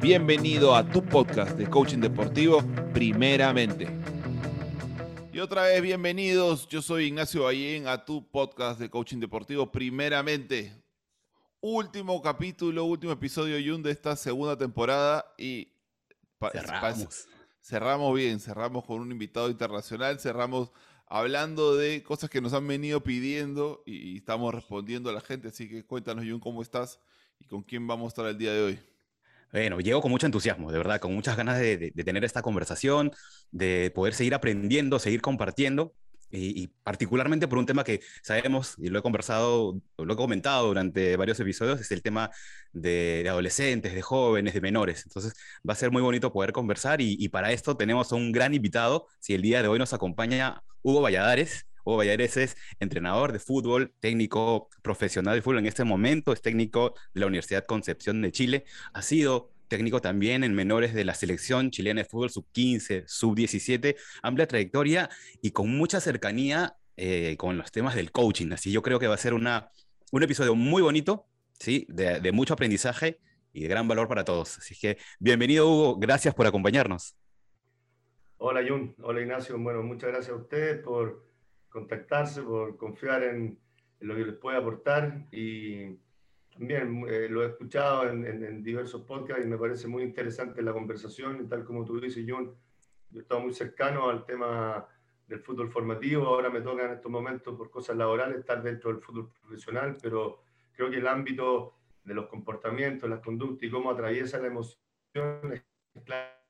Bienvenido a tu podcast de coaching deportivo, primeramente. Y otra vez, bienvenidos. Yo soy Ignacio Ballén a tu podcast de coaching deportivo, primeramente. Último capítulo, último episodio Yun de esta segunda temporada y cerramos. cerramos bien, cerramos con un invitado internacional, cerramos hablando de cosas que nos han venido pidiendo y estamos respondiendo a la gente. Así que cuéntanos, Jun, cómo estás y con quién vamos a estar el día de hoy. Bueno, llego con mucho entusiasmo, de verdad, con muchas ganas de, tener esta conversación, de poder seguir aprendiendo, seguir compartiendo, y, particularmente por un tema que sabemos, y lo he conversado, lo he comentado durante varios episodios, es el tema de, adolescentes, de jóvenes, de menores. Entonces va a ser muy bonito poder conversar y, y para esto tenemos a un gran invitado, si el día de hoy nos acompaña Hugo Valladares, Hugo Valladares es entrenador de fútbol, técnico profesional de fútbol en este momento, es técnico de la Universidad Concepción de Chile, ha sido técnico también en menores de la selección chilena de fútbol sub-15, sub-17, amplia trayectoria y con mucha cercanía eh, con los temas del coaching. Así yo creo que va a ser una, un episodio muy bonito, ¿sí? de, de mucho aprendizaje y de gran valor para todos. Así que bienvenido Hugo, gracias por acompañarnos. Hola Jun, hola Ignacio, bueno, muchas gracias a ustedes por contactarse, por confiar en, lo que les puede aportar. Y también eh, lo he escuchado en, diversos podcasts y me parece muy interesante la conversación. Y tal como tú dices, Jun, yo he muy cercano al tema del fútbol formativo, ahora me toca en estos momentos por cosas laborales estar dentro del fútbol profesional, pero creo que el ámbito de los comportamientos, las conductas y cómo atraviesa la emoción es clave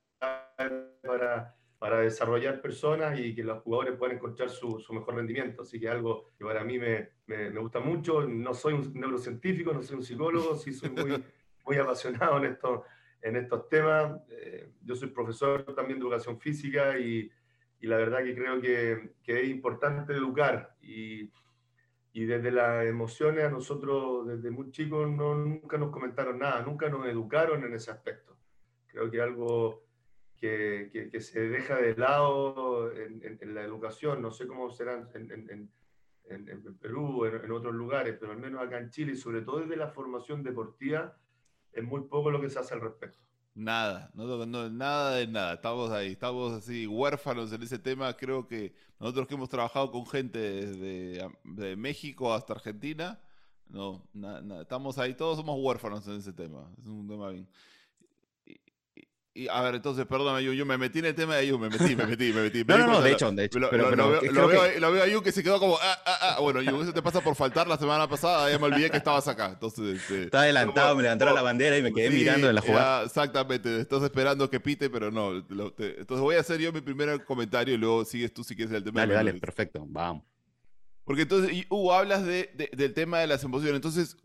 para para desarrollar personas y que los jugadores puedan encontrar su, su mejor rendimiento. Así que algo que para mí me, me, gusta mucho. No soy un neurocientífico, no soy un psicólogo, sí soy muy, muy apasionado en, esto, en estos temas. Eh, yo soy profesor también de educación física y, y la verdad que creo que, que es importante educar. Y, y, desde las emociones a nosotros, desde muy chicos, no, nunca nos comentaron nada, nunca nos educaron en ese aspecto. Creo que algo que, que, se deja de lado en, en, la educación. No sé cómo serán en, en Perú, en, otros lugares, pero al menos acá en Chile, y sobre todo desde la formación deportiva, es muy poco lo que se hace al respecto. Nada, no, no, nada de nada. Estamos ahí, estamos así huérfanos en ese tema. Creo que nosotros que hemos trabajado con gente desde de México hasta Argentina, no, estamos ahí, todos somos huérfanos en ese tema. Es un tema bien a ver, entonces, perdóname, yo, yo me metí en el tema de Ayun, me metí, me metí, me metí. no, no, no, de hecho, de hecho. Lo, pero, lo, veo, lo, veo, que... lo veo a Ayun que se quedó como, ah, ah, ah. Bueno, Ayun, eso te pasa por faltar la semana pasada, ya me olvidé que estabas acá. Entonces, este, Estaba adelantado, me levantaron la bandera y me quedé mirando en la jugada. exactamente, estás esperando que pite, pero no. entonces voy a hacer yo mi primer comentario y luego sigues tú si quieres el tema. Dale, dale, perfecto, vamos. Porque entonces, Hugo, hablas de, de, del tema de las emociones. Entonces,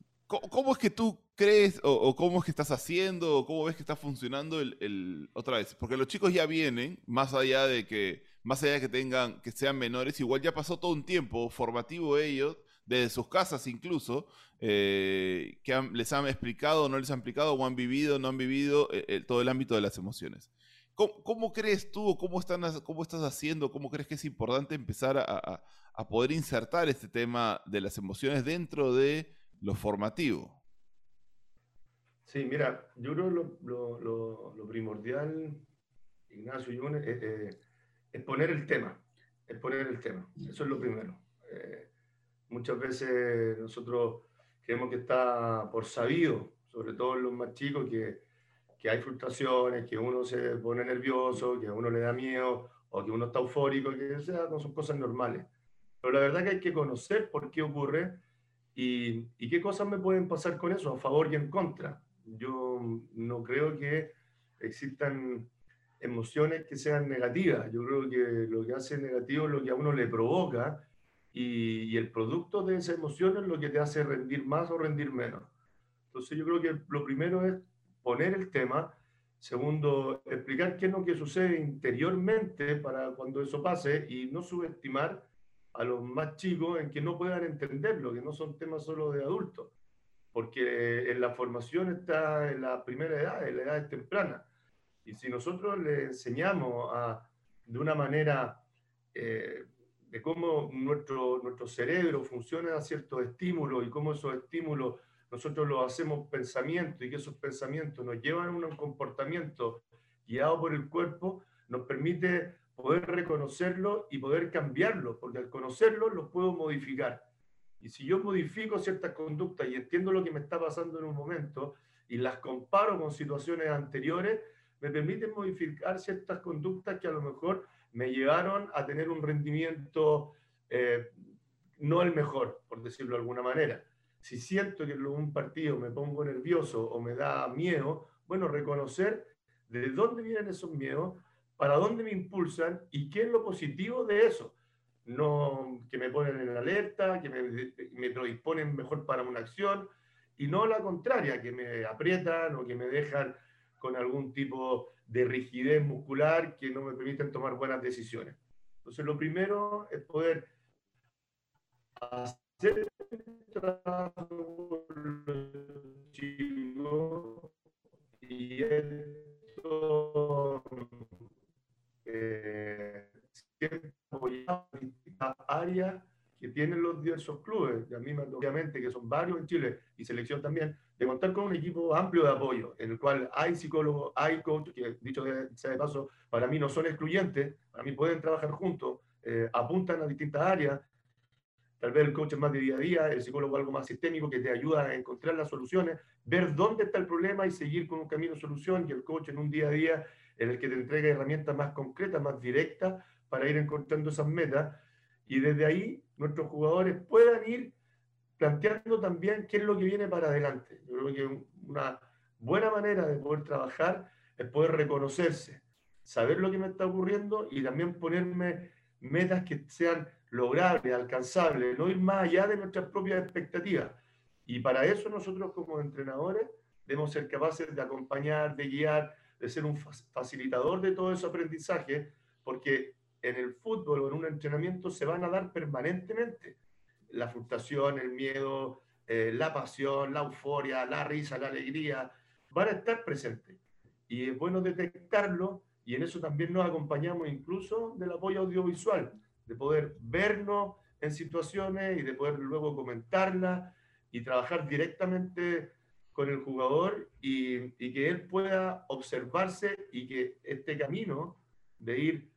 ¿Cómo es que tú crees o, cómo es que estás haciendo o cómo ves que está funcionando el, otra vez? Porque los chicos ya vienen, más allá de que, más allá de que tengan, que sean menores, igual ya pasó todo un tiempo formativo ellos, desde sus casas incluso, eh, que les han explicado, no les han explicado, o han vivido, no han vivido eh, todo el ámbito de las emociones. ¿Cómo, crees tú cómo, están, cómo estás haciendo, cómo crees que es importante empezar a poder insertar este tema de las emociones dentro de lo formativo. Sí, mira, yo creo lo, lo, primordial, Ignacio y es, es, poner el tema, es poner el tema, eso es lo primero. Eh, muchas veces nosotros creemos que está por sabido, sobre todo los más chicos, que, que hay frustraciones, que uno se pone nervioso, que a uno le da miedo, o que uno está eufórico, que sea, no son cosas normales. Pero la verdad que hay que conocer por qué ocurre ¿Y, qué cosas me pueden pasar con eso, a favor y en contra? Yo no creo que existan emociones que sean negativas. Yo creo que lo que hace negativo es lo que a uno le provoca y, y, el producto de esa emoción es lo que te hace rendir más o rendir menos. Entonces yo creo que lo primero es poner el tema. Segundo, explicar qué es lo que sucede interiormente para cuando eso pase y no subestimar a los más chicos en que no puedan entenderlo, que no son temas solo de adultos, porque en la formación está en la primera edad, en la edad temprana. Y si nosotros le enseñamos de una manera eh, de cómo nuestro, nuestro cerebro funciona a ciertos estímulos y cómo esos estímulos nosotros lo hacemos pensamiento y que esos pensamientos nos llevan a un comportamiento guiado por el cuerpo, nos permite poder reconocerlo y poder cambiarlo, porque al conocerlo los puedo modificar. Y si yo modifico ciertas conductas y entiendo lo que me está pasando en un momento y las comparo con situaciones anteriores, me permiten modificar ciertas conductas que a lo mejor me llevaron a tener un rendimiento eh, no el mejor, por decirlo de alguna manera. Si siento que en un partido me pongo nervioso o me da miedo, bueno, reconocer de dónde vienen esos miedos, para dónde me impulsan y qué es lo positivo de eso. No que me ponen en alerta, que me, me predisponen mejor para una acción, y no la contraria, que me aprietan o que me dejan con algún tipo de rigidez muscular que no me permiten tomar buenas decisiones. Entonces, lo primero es poder hacer trabajo y esto eh, siempre apoyado distintas áreas que tienen los diversos clubes, y a mí obviamente que son varios en Chile y selección también, de contar con un equipo amplio de apoyo, en el cual hay psicólogos, hay coaches, que dicho sea de paso, para mí no son excluyentes, para mí pueden trabajar juntos, eh, apuntan a distintas áreas, tal vez el coach es más de día a día, el psicólogo algo más sistémico que te ayuda a encontrar las soluciones, ver dónde está el problema y seguir con un camino de solución, y el coach en un día a día en el que te entrega herramientas más concretas, más directas, para ir encontrando esas metas, y desde ahí nuestros jugadores puedan ir planteando también qué es lo que viene para adelante. Yo creo que una buena manera de poder trabajar es poder reconocerse, saber lo que me está ocurriendo y también ponerme metas que sean logrables, alcanzables, no ir más allá de nuestras propias expectativas. Y para eso nosotros como entrenadores debemos ser capaces de acompañar, de guiar, de ser un facilitador de todo ese aprendizaje, porque en el fútbol o en un entrenamiento se van a dar permanentemente. La frustración, el miedo, eh, la pasión, la euforia, la risa, la alegría, van a estar presentes. Y es bueno detectarlo y en eso también nos acompañamos incluso del apoyo audiovisual, de poder vernos en situaciones y de poder luego comentarlas y trabajar directamente con el jugador y, y que él pueda observarse y que este camino de ir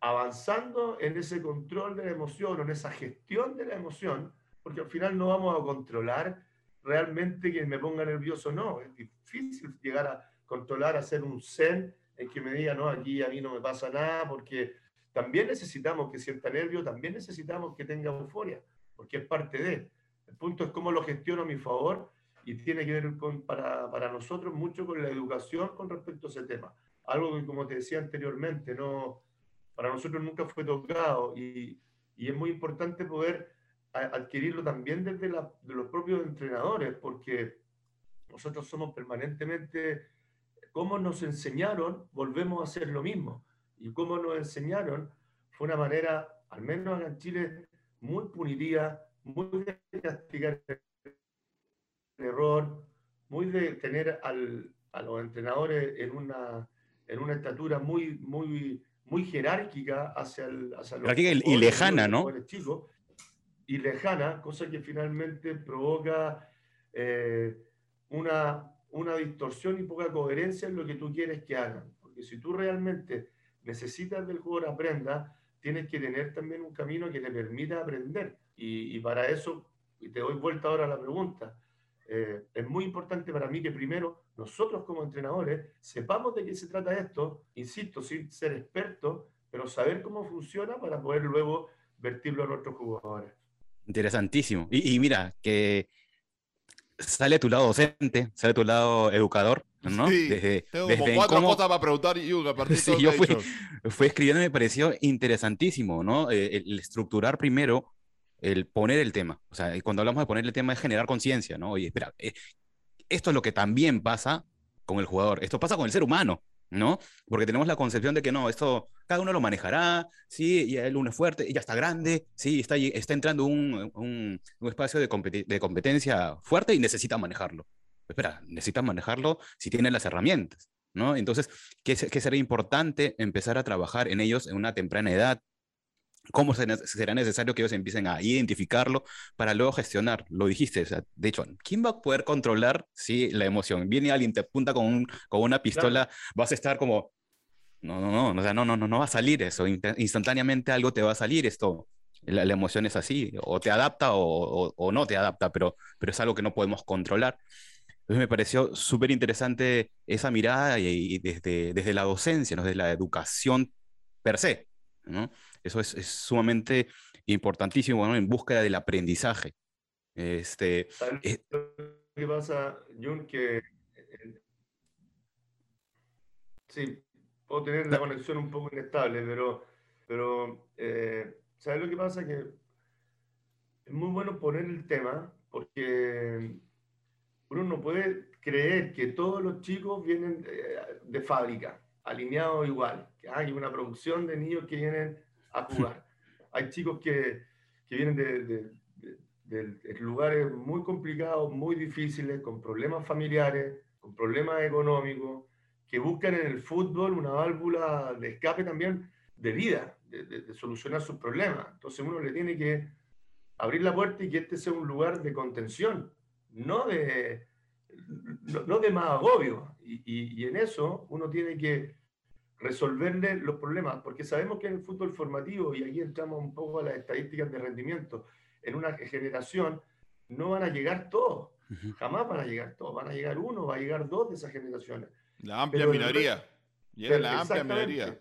avanzando en ese control de la emoción o en esa gestión de la emoción, porque al final no vamos a controlar realmente que me ponga nervioso o no. Es difícil llegar a controlar, a ser un zen en que me diga, no, aquí a mí no me pasa nada, porque también necesitamos que sienta nervio, también necesitamos que tenga euforia, porque es parte de. El punto es cómo lo gestiono a mi favor y tiene que ver con, para, para nosotros mucho con la educación con respecto a ese tema. Algo que, como te decía anteriormente, no para nosotros nunca fue tocado y, y es muy importante poder adquirirlo también desde la, de los propios entrenadores, porque nosotros somos permanentemente, como nos enseñaron, volvemos a hacer lo mismo. Y como nos enseñaron, fue una manera, al menos en Chile, muy punitiva, muy de castigar error, muy de tener al, a los entrenadores en una, en una estatura muy, muy muy jerárquica hacia, el, hacia los y lejana, ¿no? Chicos, y lejana, cosa que finalmente provoca eh, una, una distorsión y poca coherencia en lo que tú quieres que hagan. Porque si tú realmente necesitas del jugador aprenda, tienes que tener también un camino que te permita aprender. Y, y para eso, y te doy vuelta ahora a la pregunta, eh, es muy importante para mí que primero nosotros como entrenadores sepamos de qué se trata esto, insisto, sin ser expertos, pero saber cómo funciona para poder luego vertirlo a nuestros jugadores. Interesantísimo. Y, mira, que sale tu lado docente, sale tu lado educador, ¿no? Sí, desde, tengo como cuatro cosas para preguntar y a partir sí, yo fui, fui, escribiendo y me pareció interesantísimo, ¿no? Eh, el estructurar primero el poner el tema. O sea, cuando hablamos de poner el tema es generar conciencia, ¿no? Oye, espera, eh, esto es lo que también pasa con el jugador, esto pasa con el ser humano, ¿no? Porque tenemos la concepción de que no, esto cada uno lo manejará, sí, y el uno es fuerte, ya está grande, sí, está, está entrando un, un, espacio de, de, competencia fuerte y necesita manejarlo. Espera, necesita manejarlo si tiene las herramientas, ¿no? Entonces, ¿qué, qué sería importante empezar a trabajar en ellos en una temprana edad? Cómo será necesario que ellos empiecen a identificarlo para luego gestionar. Lo dijiste, de hecho, ¿quién va a poder controlar si la emoción? Viene alguien, te apunta con, con una pistola, vas a estar como, no, no, no, o sea, no, no, no, no va a salir eso, instantáneamente algo te va a salir esto. La, emoción es así, o te adapta o, o, no te adapta, pero, pero es algo que no podemos controlar. Entonces me pareció súper interesante esa mirada y, desde, desde la docencia, ¿no? desde la educación per se. ¿no? Eso es, sumamente importantísimo en búsqueda del aprendizaje. Este, eh ¿Qué pasa, Jun? Que eh, sí, puedo tener la conexión un poco inestable, pero, pero eh, ¿sabes lo que pasa? Que es muy bueno poner el tema porque uno no puede creer que todos los chicos vienen de, fábrica, alineados igual, que hay una producción de niños que vienen a jugar. Hay chicos que, que vienen de, de, lugares muy complicados, muy difíciles, con problemas familiares, con problemas económicos, que buscan en el fútbol una válvula de escape también de vida, de, solucionar sus problemas. Entonces uno le tiene que abrir la puerta y que este sea un lugar de contención, no de, no, de más agobio. Y, y, en eso uno tiene que resolverle los problemas, porque sabemos que en el fútbol formativo, y aquí entramos un poco a las estadísticas de rendimiento, en una generación no van a llegar todos, jamás van a llegar todos, van a llegar uno, va a llegar dos de esas generaciones. La amplia minoría. Llega la amplia minoría.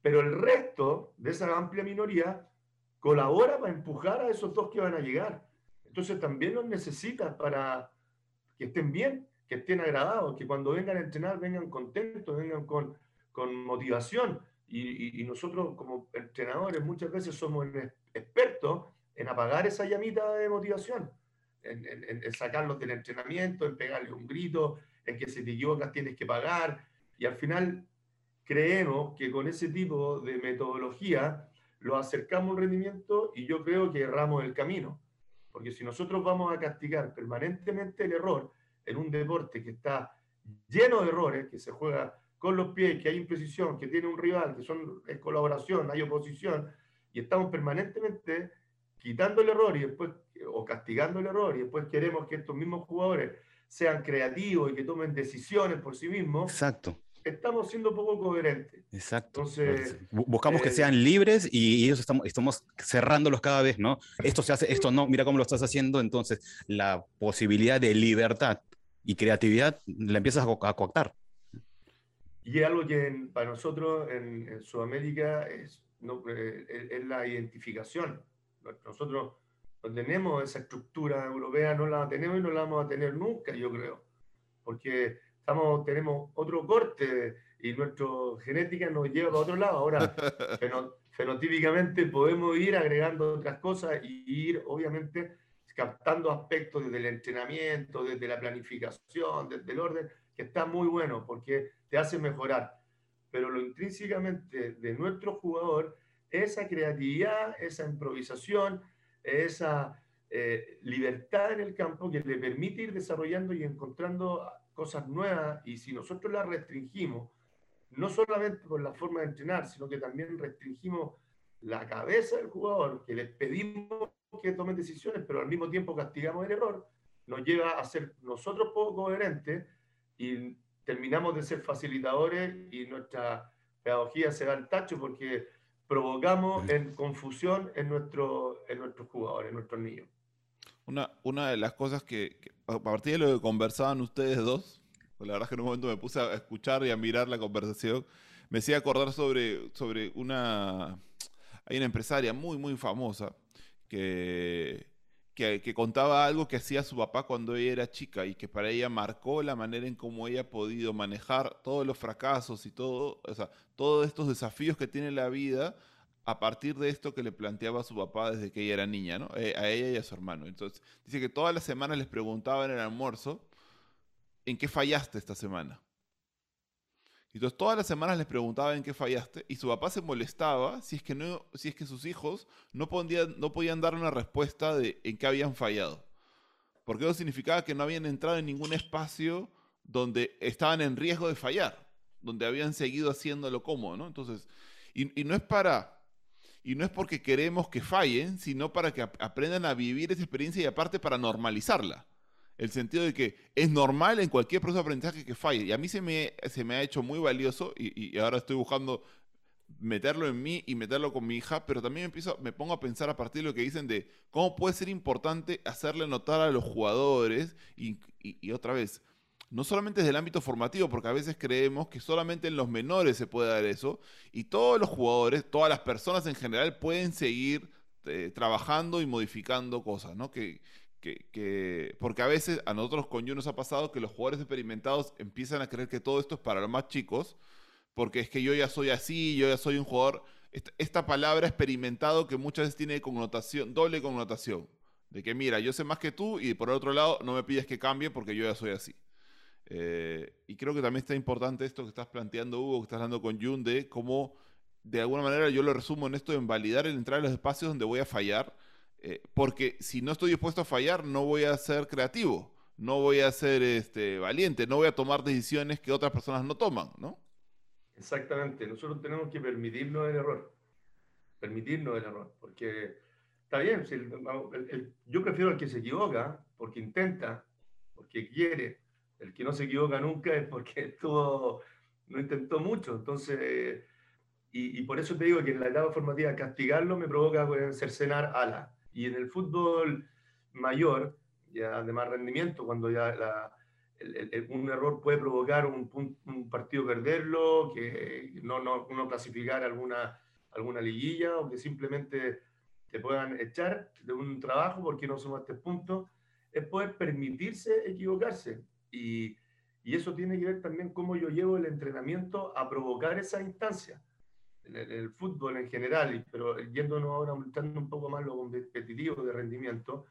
Pero el resto de esa amplia minoría colabora para empujar a esos dos que van a llegar. Entonces también los necesitas para que estén bien, que estén agradados, que cuando vengan a entrenar vengan contentos, vengan con, con motivación. Y, nosotros como entrenadores muchas veces somos expertos en apagar esa llamita de motivación, en, en, sacarlos del entrenamiento, en pegarle un grito, en que si te equivocas tienes que pagar. Y al final creemos que con ese tipo de metodología lo acercamos a un rendimiento y yo creo que erramos el camino. Porque si nosotros vamos a castigar permanentemente el error en un deporte que está lleno de errores, que se juega con los pies, que hay imprecisión, que tiene un rival, que son, es colaboración, hay oposición, y estamos permanentemente quitando el error y después, o castigando el error, y después queremos que estos mismos jugadores sean creativos y que tomen decisiones por sí mismos. Exacto. Estamos siendo poco coherentes. Exacto. Entonces, Buscamos que eh, sean libres y ellos estamos, estamos cerrándolos cada vez, ¿no? Esto se hace, esto no, mira cómo lo estás haciendo. Entonces, la posibilidad de libertad y creatividad la empiezas a, coactar. Y es algo que para nosotros en, Sudamérica es, no, eh, es, la identificación. Nosotros no tenemos esa estructura europea, no la tenemos y no la vamos a tener nunca, yo creo. Porque estamos, tenemos otro corte y nuestra genética nos lleva a otro lado. Ahora, fenotípicamente podemos ir agregando otras cosas y ir, obviamente, captando aspectos desde el entrenamiento, desde la planificación, desde el orden, que está muy bueno porque te hace mejorar. Pero lo intrínsecamente de nuestro jugador, esa creatividad, esa improvisación, esa eh, libertad en el campo que le permite ir desarrollando y encontrando cosas nuevas. Y si nosotros la restringimos, no solamente por la forma de entrenar, sino que también restringimos la cabeza del jugador, que le pedimos que tomen decisiones, pero al mismo tiempo castigamos el error, nos lleva a ser nosotros poco coherentes y terminamos de ser facilitadores y nuestra pedagogía se va al tacho porque provocamos en confusión en, nuestro, en nuestros jugadores, en nuestros niños. Una, una de las cosas que, a partir de lo que conversaban ustedes dos, pues la verdad es que en un momento me puse a escuchar y a mirar la conversación, me hacía acordar sobre, sobre una... Hay una empresaria muy, muy famosa que, que, contaba algo que hacía su papá cuando ella era chica y que para ella marcó la manera en cómo ella ha podido manejar todos los fracasos y todo, o sea, todos estos desafíos que tiene la vida a partir de esto que le planteaba su papá desde que ella era niña, ¿no? Eh, a ella y a su hermano. Entonces, dice que todas las semanas les preguntaba en el almuerzo, ¿en qué fallaste esta semana? Y entonces todas las semanas les preguntaba en qué fallaste y su papá se molestaba si es que, no, si es que sus hijos no, podían, no podían dar una respuesta de en qué habían fallado. Porque eso significaba que no habían entrado en ningún espacio donde estaban en riesgo de fallar, donde habían seguido haciéndolo como, ¿no? Entonces, y, y no es para... y no es porque queremos que fallen, sino para que aprendan a vivir esa experiencia y aparte para normalizarla. El sentido de que es normal en cualquier proceso de aprendizaje que falle. Y a mí se me, se me ha hecho muy valioso y, y ahora estoy buscando meterlo en mí y meterlo con mi hija, pero también empiezo, me pongo a pensar a partir de lo que dicen de cómo puede ser importante hacerle notar a los jugadores y, y, otra vez, no solamente desde el ámbito formativo, porque a veces creemos que solamente en los menores se puede dar eso, y todos los jugadores, todas las personas en general pueden seguir eh, trabajando y modificando cosas, ¿no? Que, que, que, porque a veces a nosotros con nos ha pasado que los jugadores experimentados empiezan a creer que todo esto es para los más chicos, porque es que yo ya soy así, yo ya soy un jugador. Esta, palabra experimentado que muchas veces tiene connotación, doble connotación. De que mira, yo sé más que tú y por el otro lado no me pides que cambie porque yo ya soy así. Eh, y creo que también está importante esto que estás planteando, Hugo, que estás hablando con Jun, de cómo de alguna manera yo lo resumo en esto de invalidar el entrar en los espacios donde voy a fallar, eh, porque si no estoy dispuesto a fallar, no voy a ser creativo, no voy a ser este, valiente, no voy a tomar decisiones que otras personas no toman, ¿no? Exactamente, nosotros tenemos que permitirnos el error, permitirnos el error, porque está bien, yo prefiero al que se equivoca, porque intenta, porque quiere, el que no se equivoca nunca es porque estuvo, no intentó mucho, entonces, y, por eso te digo que en la etapa formativa castigarlo me provoca cercenar ala, y en el fútbol mayor, ya de más rendimiento, cuando ya la un error puede provocar un, un, partido perderlo, que no, no, no, clasificar alguna, alguna liguilla o que simplemente te puedan echar de un trabajo porque no sumaste puntos, es poder permitirse equivocarse. Y, y, eso tiene que ver también cómo yo llevo el entrenamiento a provocar esa instancia. En el, fútbol en general, pero yéndonos ahora aumentando un poco más lo competitivo de rendimiento,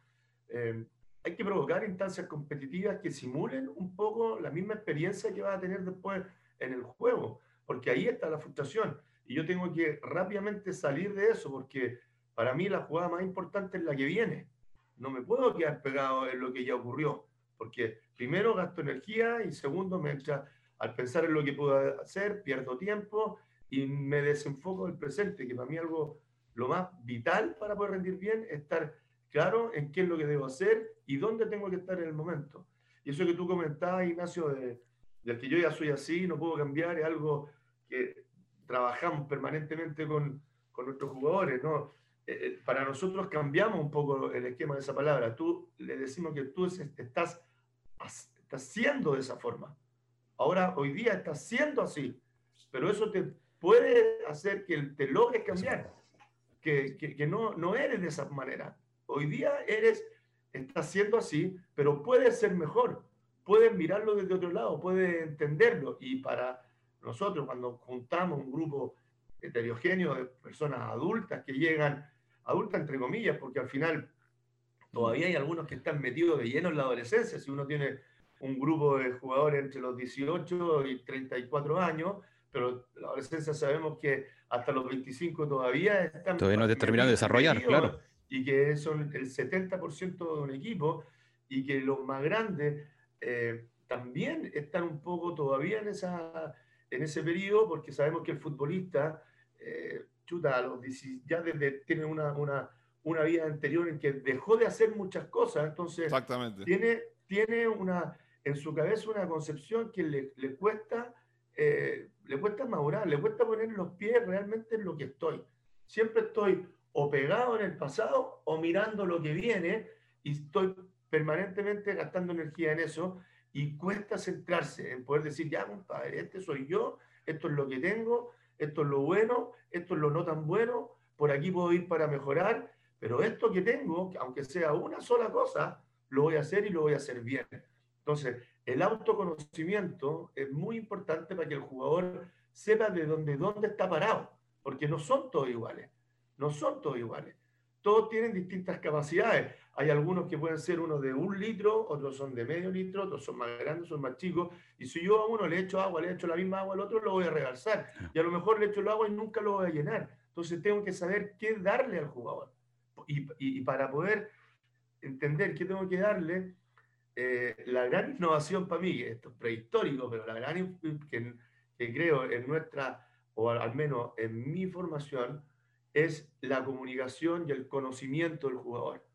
eh, hay que provocar instancias competitivas que simulen un poco la misma experiencia que vas a tener después en el juego, porque ahí está la frustración. Y yo tengo que rápidamente salir de eso, porque para mí la jugada más importante es la que viene. No me puedo quedar pegado en lo que ya ocurrió, porque primero gasto energía y segundo echa, al pensar en lo que puedo hacer, pierdo tiempo y me desenfoco del presente, que para mí algo lo más vital para poder rendir bien es estar claro en qué es lo que debo hacer y dónde tengo que estar en el momento. Y eso que tú comentabas, Ignacio, de, del que yo ya soy así, no puedo cambiar, es algo que trabajamos permanentemente con, con nuestros jugadores, ¿no? Eh, eh, para nosotros cambiamos un poco el esquema de esa palabra. Tú le decimos que tú estás, estás siendo de esa forma. Ahora, hoy día estás siendo así, pero eso te puede hacer que te logres cambiar, que, que, que no, no eres de esa manera. Hoy día eres, estás siendo así, pero puedes ser mejor, puedes mirarlo desde otro lado, puedes entenderlo. Y para nosotros, cuando juntamos un grupo heterogéneo de personas adultas que llegan, adultas entre comillas, porque al final todavía hay algunos que están metidos de lleno en la adolescencia. Si uno tiene un grupo de jugadores entre los 18 y 34 años, pero la adolescencia sabemos que hasta los 25 todavía están... Todavía no terminado de desarrollar, claro y que son el 70% de un equipo y que los más grandes eh, también están un poco todavía en, esa, en ese periodo porque sabemos que el futbolista, eh, chuta, los, ya desde, tiene una, una, una, vida anterior en que dejó de hacer muchas cosas, entonces Exactamente. tiene, tiene una, en su cabeza una concepción que le, le cuesta... Eh, le cuesta madurar, le cuesta poner los pies realmente en lo que estoy. Siempre estoy o pegado en el pasado o mirando lo que viene y estoy permanentemente gastando energía en eso y cuesta centrarse en poder decir, ya, compadre, este soy yo, esto es lo que tengo, esto es lo bueno, esto es lo no tan bueno, por aquí puedo ir para mejorar, pero esto que tengo, aunque sea una sola cosa, lo voy a hacer y lo voy a hacer bien. Entonces, el autoconocimiento es muy importante para que el jugador sepa de dónde, dónde está parado, porque no son todos iguales no son todos iguales. Todos tienen distintas capacidades. Hay algunos que pueden ser uno de un litro, otros son de medio litro, otros son más grandes, son más chicos. Y si yo a uno le echo agua, le echo la misma agua al otro, lo voy a regalzar. Y a lo mejor le echo el agua y nunca lo voy a llenar. Entonces tengo que saber qué darle al jugador. Y, para poder entender qué tengo que darle, eh, la gran innovación para mí, esto es prehistórico, pero la gran que, que creo en nuestra, o al menos en mi formación, es la comunicación y el conocimiento del jugador.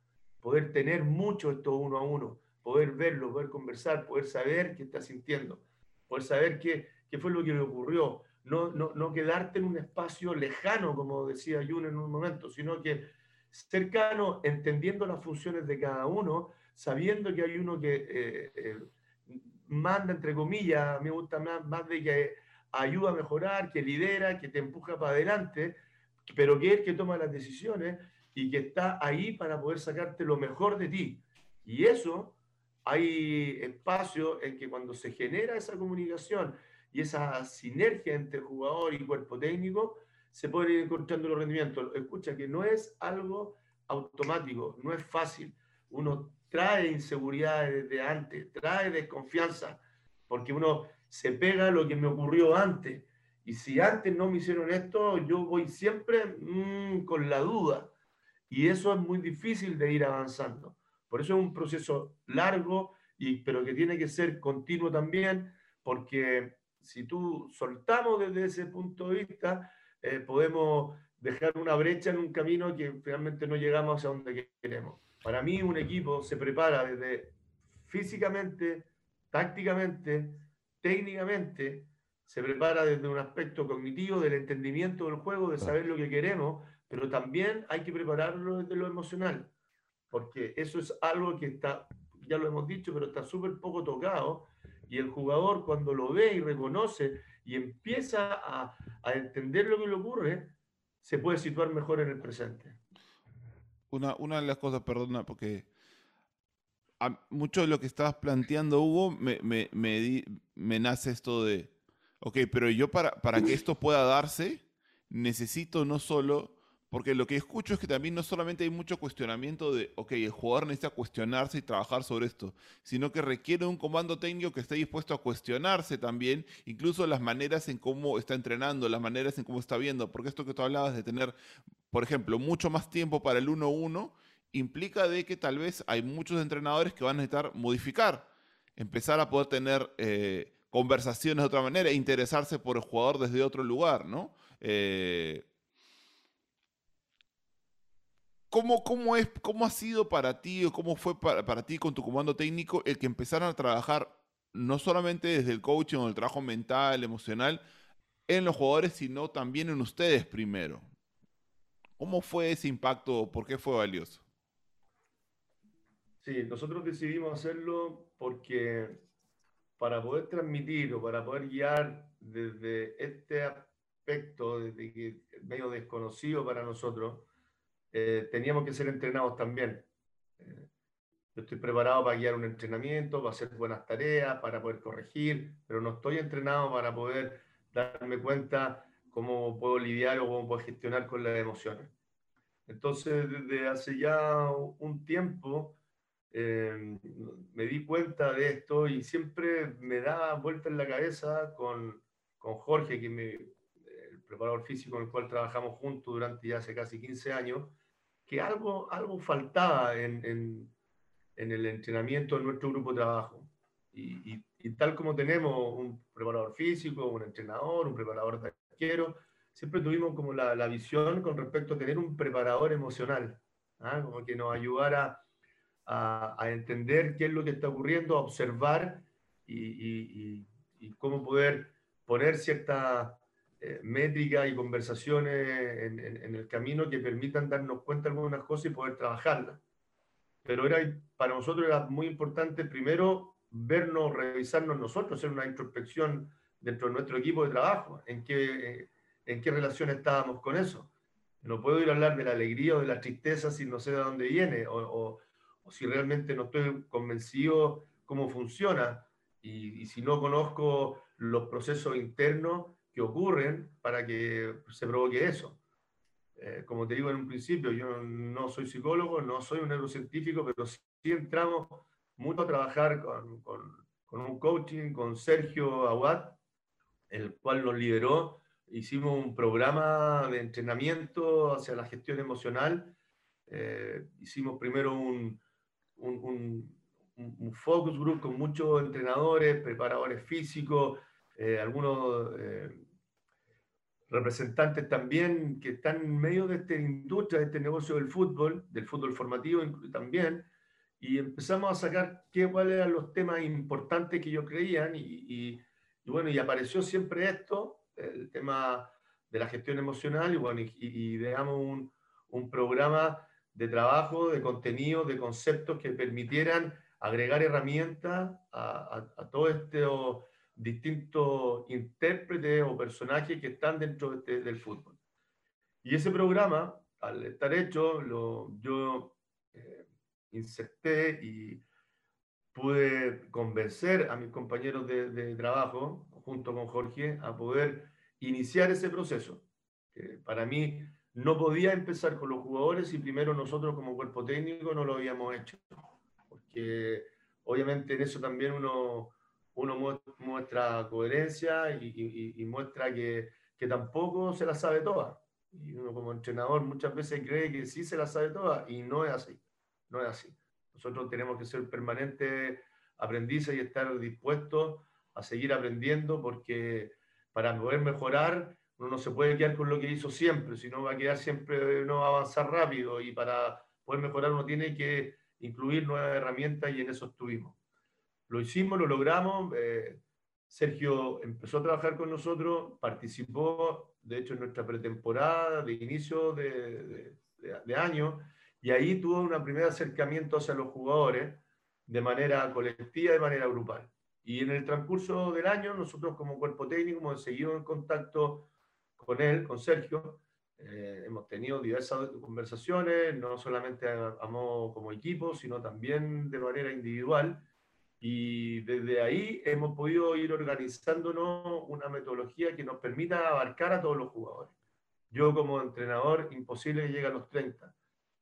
Poder tener mucho esto uno a uno, poder verlo, poder conversar, poder saber qué está sintiendo, poder saber qué, qué fue lo que le ocurrió. No, no, no quedarte en un espacio lejano, como decía Jun en un momento, sino que cercano, entendiendo las funciones de cada uno, sabiendo que hay uno que eh, eh, manda, entre comillas, me gusta más, más de que ayuda a mejorar, que lidera, que te empuja para adelante, pero que es el que toma las decisiones y que está ahí para poder sacarte lo mejor de ti. Y eso, hay espacio en que cuando se genera esa comunicación y esa sinergia entre jugador y cuerpo técnico, se puede ir encontrando los rendimientos. Escucha que no es algo automático, no es fácil. Uno trae inseguridad desde antes, trae desconfianza, porque uno se pega a lo que me ocurrió antes. Y si antes no me hicieron esto, yo voy siempre mm, con la duda. Y eso es muy difícil de ir avanzando. Por eso es un proceso largo, y, pero que tiene que ser continuo también, porque si tú soltamos desde ese punto de vista, eh, podemos dejar una brecha en un camino que finalmente no llegamos a donde queremos. Para mí un equipo se prepara desde físicamente, tácticamente, técnicamente, se prepara desde un aspecto cognitivo, del entendimiento del juego, de saber lo que queremos, pero también hay que prepararlo desde lo emocional, porque eso es algo que está, ya lo hemos dicho, pero está súper poco tocado, y el jugador cuando lo ve y reconoce y empieza a, entender lo que le ocurre, se puede situar mejor en el presente. Una, una de las cosas, perdona, porque mucho de lo que estabas planteando, Hugo, me, me, me, nace esto de, ok, pero yo para, para que esto pueda darse, necesito no solo porque lo que escucho es que también no solamente hay mucho cuestionamiento de, ok, el jugador necesita cuestionarse y trabajar sobre esto, sino que requiere un comando técnico que esté dispuesto a cuestionarse también, incluso las maneras en cómo está entrenando, las maneras en cómo está viendo, porque esto que tú hablabas de tener, por ejemplo, mucho más tiempo para el 1-1, implica de que tal vez hay muchos entrenadores que van a necesitar modificar, empezar a poder tener eh, conversaciones de otra manera, interesarse por el jugador desde otro lugar, ¿no? Eh, ¿Cómo, cómo, es, ¿Cómo ha sido para ti o cómo fue para, para, ti con tu comando técnico el que empezaron a trabajar no solamente desde el coaching o el trabajo mental, emocional, en los jugadores, sino también en ustedes primero? ¿Cómo fue ese impacto? ¿Por qué fue valioso? Sí, nosotros decidimos hacerlo porque para poder transmitir o para poder guiar desde este aspecto, desde que medio desconocido para nosotros, eh, teníamos que ser entrenados también. Eh, yo estoy preparado para guiar un entrenamiento, para hacer buenas tareas, para poder corregir, pero no estoy entrenado para poder darme cuenta cómo puedo lidiar o cómo puedo gestionar con las emociones. Entonces, desde hace ya un tiempo, eh, me di cuenta de esto y siempre me da vuelta en la cabeza con, con Jorge, que me, el preparador físico con el cual trabajamos juntos durante ya hace casi 15 años, que algo, algo faltaba en, en, en el entrenamiento de nuestro grupo de trabajo. Y, y, tal como tenemos un preparador físico, un entrenador, un preparador de arquero, siempre tuvimos como la, la, visión con respecto a tener un preparador emocional, ¿ah? como que nos ayudara a, a, entender qué es lo que está ocurriendo, a observar y, y cómo poder poner cierta eh, métricas y conversaciones en, en, el camino que permitan darnos cuenta de algunas cosas y poder trabajarlas. Pero era, para nosotros era muy importante primero vernos, revisarnos nosotros, hacer una introspección dentro de nuestro equipo de trabajo, en qué, en qué relación estábamos con eso. No puedo ir a hablar de la alegría o de la tristeza si no sé de dónde viene o, o, o si realmente no estoy convencido cómo funciona y, y si no conozco los procesos internos que ocurren para que se provoque eso. Eh, como te digo en un principio, yo no soy psicólogo, no soy un neurocientífico, pero sí entramos mucho a trabajar con, con, con un coaching, con Sergio Aguad, el cual nos lideró. Hicimos un programa de entrenamiento hacia la gestión emocional. Eh, hicimos primero un, un, un, un, focus group con muchos entrenadores, preparadores físicos, eh, algunos representantes también que están en medio de esta industria, de este negocio del fútbol, del fútbol formativo también, y empezamos a sacar qué, cuáles eran los temas importantes que yo creían, y, bueno, y apareció siempre esto, el tema de la gestión emocional, y bueno, y, ideamos un, un programa de trabajo, de contenido, de conceptos que permitieran agregar herramientas a, todo este distintos intérpretes o personajes que están dentro este, del fútbol. Y ese programa, al estar hecho, lo, yo eh, inserté y pude convencer a mis compañeros de, de, trabajo, junto con Jorge, a poder iniciar ese proceso. Que para mí no podía empezar con los jugadores y primero nosotros como cuerpo técnico no lo habíamos hecho. Porque obviamente en eso también uno uno muestra coherencia y, muestra que, que, tampoco se la sabe toda. Y uno como entrenador muchas veces cree que sí se la sabe toda y no es así. No es así. Nosotros tenemos que ser permanentes aprendices y estar dispuestos a seguir aprendiendo porque para poder mejorar uno no se puede quedar con lo que hizo siempre, sino va a quedar siempre, no va a avanzar rápido y para poder mejorar uno tiene que incluir nuevas herramientas y en eso estuvimos. Lo hicimos, lo logramos. Eh, Sergio empezó a trabajar con nosotros, participó, de hecho, en nuestra pretemporada de inicio de, de, año, y ahí tuvo un primer acercamiento hacia los jugadores de manera colectiva de manera grupal. Y en el transcurso del año, nosotros como cuerpo técnico hemos seguido en contacto con él, con Sergio. Eh, hemos tenido diversas conversaciones, no solamente a, como equipo, sino también de manera individual. Y desde ahí hemos podido ir organizándonos una metodología que nos permita abarcar a todos los jugadores. Yo como entrenador, imposible que llegue a los 30.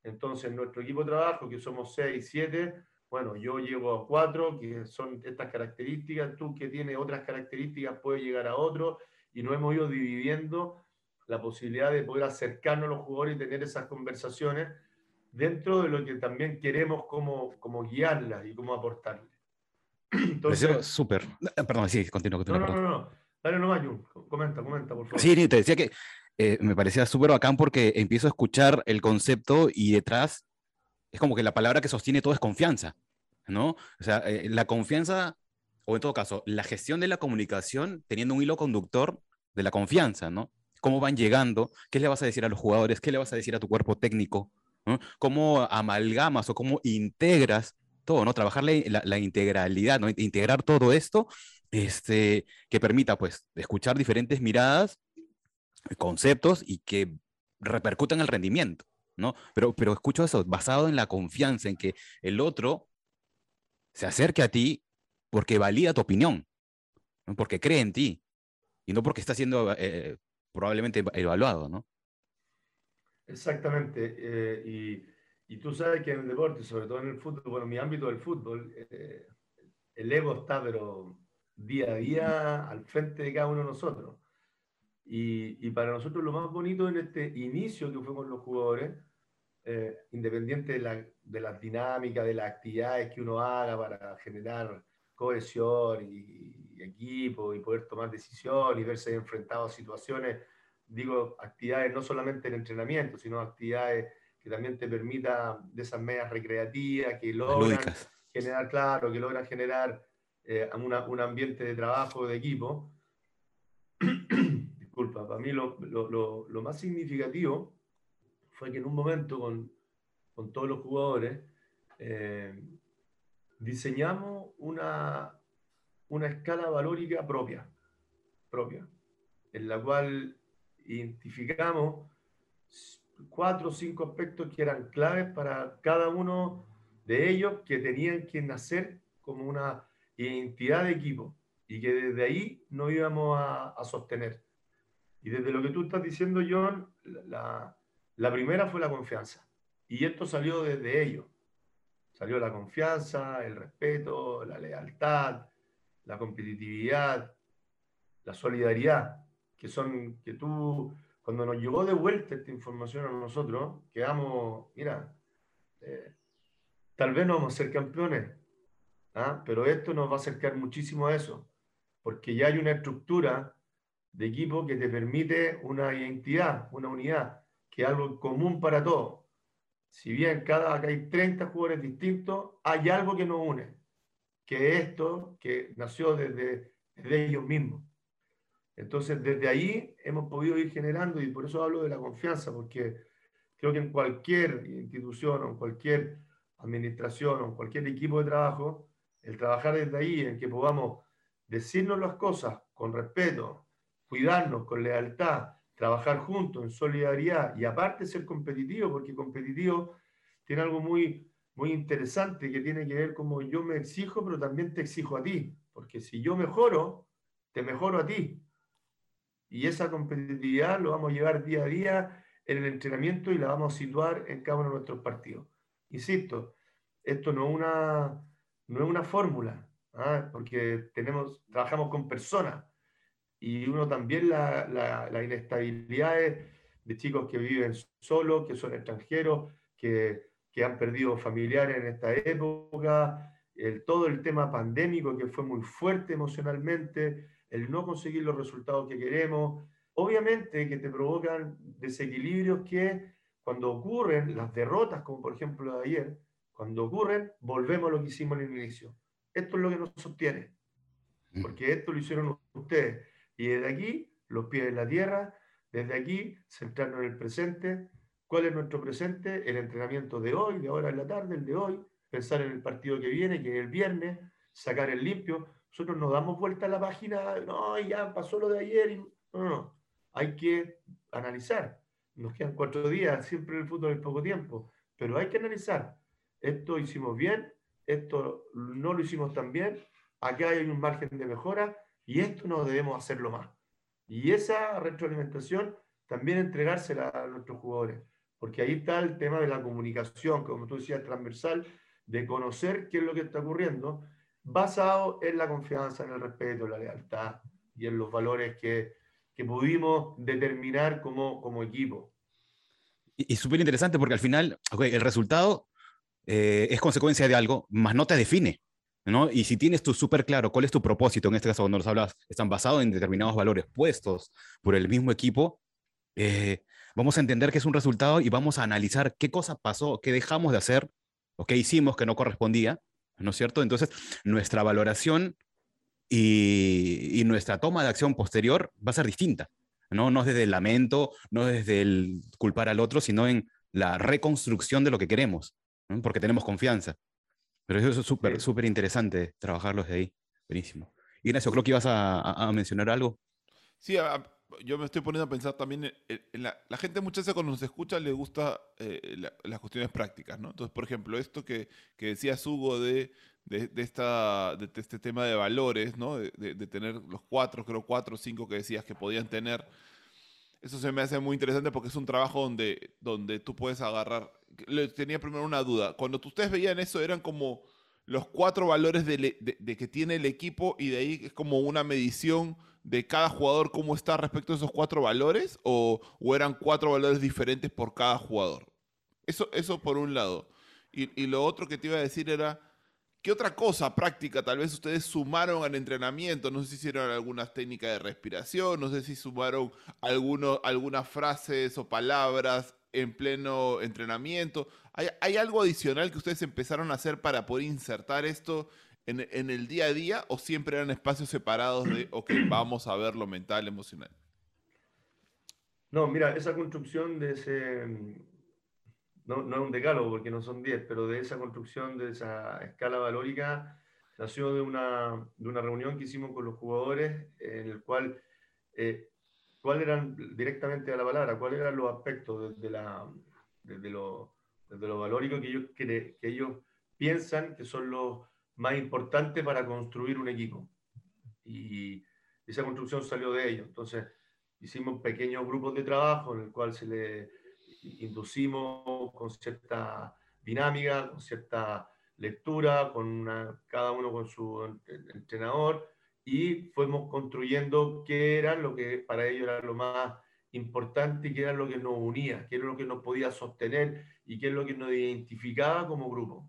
Entonces, nuestro equipo de trabajo, que somos 6, 7, bueno, yo llego a 4, que son estas características, tú que tienes otras características puedes llegar a otro, y nos hemos ido dividiendo la posibilidad de poder acercarnos a los jugadores y tener esas conversaciones dentro de lo que también queremos como, como guiarlas y como aportarles. Entonces, súper. Eh, perdón, sí, continúo. no, no, no, no, Dale nomás, Jun. Comenta, comenta, por favor. Sí, te decía que eh, me parecía súper bacán porque empiezo a escuchar el concepto y detrás es como que la palabra que sostiene todo es confianza, ¿no? O sea, eh, la confianza, o en todo caso, la gestión de la comunicación teniendo un hilo conductor de la confianza, ¿no? Cómo van llegando, qué le vas a decir a los jugadores, qué le vas a decir a tu cuerpo técnico, ¿no? cómo amalgamas o cómo integras todo, ¿no? Trabajar la, integralidad, ¿no? Integrar todo esto, este, que permita, pues, escuchar diferentes miradas, conceptos y que repercutan el rendimiento, ¿no? Pero, pero escucho eso, basado en la confianza, en que el otro se acerque a ti porque valida tu opinión, porque cree en ti, y no porque está siendo eh, probablemente evaluado, ¿no? Exactamente. Eh, y y tú sabes que en el deporte, sobre todo en el fútbol, bueno, mi ámbito del fútbol, eh, el ego está, pero día a día al frente de cada uno de nosotros. Y, y para nosotros lo más bonito en este inicio que fue con los jugadores, eh, independiente de, la, de las dinámicas, de las actividades que uno haga para generar cohesión y, y equipo y poder tomar decisiones y verse enfrentado a situaciones, digo, actividades no solamente en entrenamiento, sino actividades que también te permita de esas medias recreativas que logran generar, claro, que logran generar eh, un ambiente de trabajo, de equipo. Disculpa, para mí lo, lo, lo, más significativo fue que en un momento con, con todos los jugadores eh, diseñamos una, una escala valórica propia, propia, en la cual identificamos cuatro o cinco aspectos que eran claves para cada uno de ellos que tenían que nacer como una identidad de equipo y que desde ahí no íbamos a, sostener. Y desde lo que tú estás diciendo, John, la, la, primera fue la confianza. Y esto salió desde ellos. Salió la confianza, el respeto, la lealtad, la competitividad, la solidaridad, que son que tú cuando nos llegó de vuelta esta información a nosotros, quedamos, mira, eh, tal vez no vamos a ser campeones, ¿ah? pero esto nos va a acercar muchísimo a eso, porque ya hay una estructura de equipo que te permite una identidad, una unidad, que es algo común para todos. Si bien cada acá hay 30 jugadores distintos, hay algo que nos une, que esto que nació desde, desde ellos mismos. Entonces, desde ahí hemos podido ir generando, y por eso hablo de la confianza, porque creo que en cualquier institución o en cualquier administración o en cualquier equipo de trabajo, el trabajar desde ahí, en que podamos decirnos las cosas con respeto, cuidarnos con lealtad, trabajar juntos en solidaridad y aparte ser competitivo, porque competitivo tiene algo muy, muy interesante que tiene que ver como yo me exijo, pero también te exijo a ti, porque si yo mejoro, te mejoro a ti. Y esa competitividad lo vamos a llevar día a día en el entrenamiento y la vamos a situar en cada uno de nuestros partidos. Insisto, esto no es una, no es una fórmula, ¿ah? porque tenemos, trabajamos con personas y uno también la, la, la inestabilidad de chicos que viven solos, que son extranjeros, que, que han perdido familiares en esta época, el, todo el tema pandémico que fue muy fuerte emocionalmente, el no conseguir los resultados que queremos, obviamente que te provocan desequilibrios que cuando ocurren las derrotas, como por ejemplo de ayer, cuando ocurren, volvemos a lo que hicimos en el inicio. Esto es lo que nos sostiene, mm. porque esto lo hicieron ustedes. Y desde aquí, los pies en la tierra, desde aquí, centrarnos en el presente. ¿Cuál es nuestro presente? El entrenamiento de hoy, de ahora en la tarde, el de hoy, pensar en el partido que viene, que es el viernes, sacar el limpio. Nosotros nos damos vuelta a la página, no, ya pasó lo de ayer. Y... No, no, no. Hay que analizar. Nos quedan cuatro días, siempre en el fútbol es poco tiempo, pero hay que analizar. Esto hicimos bien, esto no lo hicimos tan bien, acá hay un margen de mejora y esto no debemos hacerlo más. Y esa retroalimentación también entregársela a nuestros jugadores, porque ahí está el tema de la comunicación, como tú decías, transversal, de conocer qué es lo que está ocurriendo, basado en la confianza, en el respeto, en la lealtad y en los valores que, que pudimos determinar como, como equipo. Y, y súper interesante porque al final, okay, el resultado eh, es consecuencia de algo, más no te define. ¿no? Y si tienes tú súper claro cuál es tu propósito, en este caso cuando nos hablas, están basados en determinados valores puestos por el mismo equipo, eh, vamos a entender que es un resultado y vamos a analizar qué cosa pasó, qué dejamos de hacer o qué hicimos que no correspondía, ¿no es cierto? Entonces, nuestra valoración y, y nuestra toma de acción posterior va a ser distinta, ¿no? No es desde el lamento, no es desde el culpar al otro, sino en la reconstrucción de lo que queremos, ¿no? porque tenemos confianza. Pero eso es súper, súper interesante trabajarlo desde ahí. Buenísimo. Ignacio, creo que ibas a, a, a mencionar algo. Sí, a, yo me estoy poniendo a pensar también en, en la, la, gente muchas veces cuando nos escucha le gusta eh, la, las cuestiones prácticas, ¿no? Entonces, por ejemplo, esto que, que decías Hugo de, de, de esta, de, este tema de valores, ¿no? De, de, tener los cuatro, creo cuatro o cinco que decías que podían tener. Eso se me hace muy interesante porque es un trabajo donde, donde tú puedes agarrar. Le tenía primero una duda. Cuando ustedes veían eso, eran como los cuatro valores de, de, de, que tiene el equipo y de ahí es como una medición de cada jugador cómo está respecto a esos cuatro valores o, eran cuatro valores diferentes por cada jugador. Eso, eso por un lado. Y, lo otro que te iba a decir era, ¿qué otra cosa práctica tal vez ustedes sumaron al entrenamiento? No sé si hicieron algunas técnicas de respiración, no sé si sumaron algunas frases o palabras en pleno entrenamiento. ¿Hay, ¿Hay, algo adicional que ustedes empezaron a hacer para poder insertar esto en, en, el día a día o siempre eran espacios separados de, ok, vamos a ver lo mental, emocional? No, mira, esa construcción de ese, no, no es un decálogo porque no son 10, pero de esa construcción, de esa escala valórica, nació de una, de una reunión que hicimos con los jugadores en el cual, eh, ¿cuál eran, directamente a la palabra, cuáles eran los aspectos desde, la, desde, lo, desde lo valórico que ellos, que, que ellos piensan que son los más importante para construir un equipo. Y esa construcción salió de ello. Entonces, hicimos pequeños grupos de trabajo en el cual se le inducimos con cierta dinámica, con cierta lectura, con una, cada uno con su entrenador, y fuimos construyendo qué era lo que para ellos era lo más importante y qué era lo que nos unía, qué era lo que nos podía sostener y qué es lo que nos identificaba como grupo.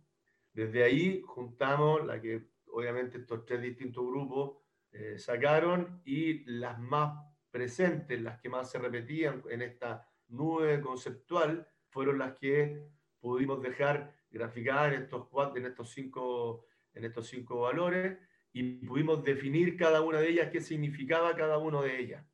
Desde ahí juntamos la que obviamente estos tres distintos grupos eh, sacaron y las más presentes, las que más se repetían en esta nube conceptual, fueron las que pudimos dejar graficar en estos, cuatro, en estos, cinco, en estos cinco valores y pudimos definir cada una de ellas, qué significaba cada uno de ellas.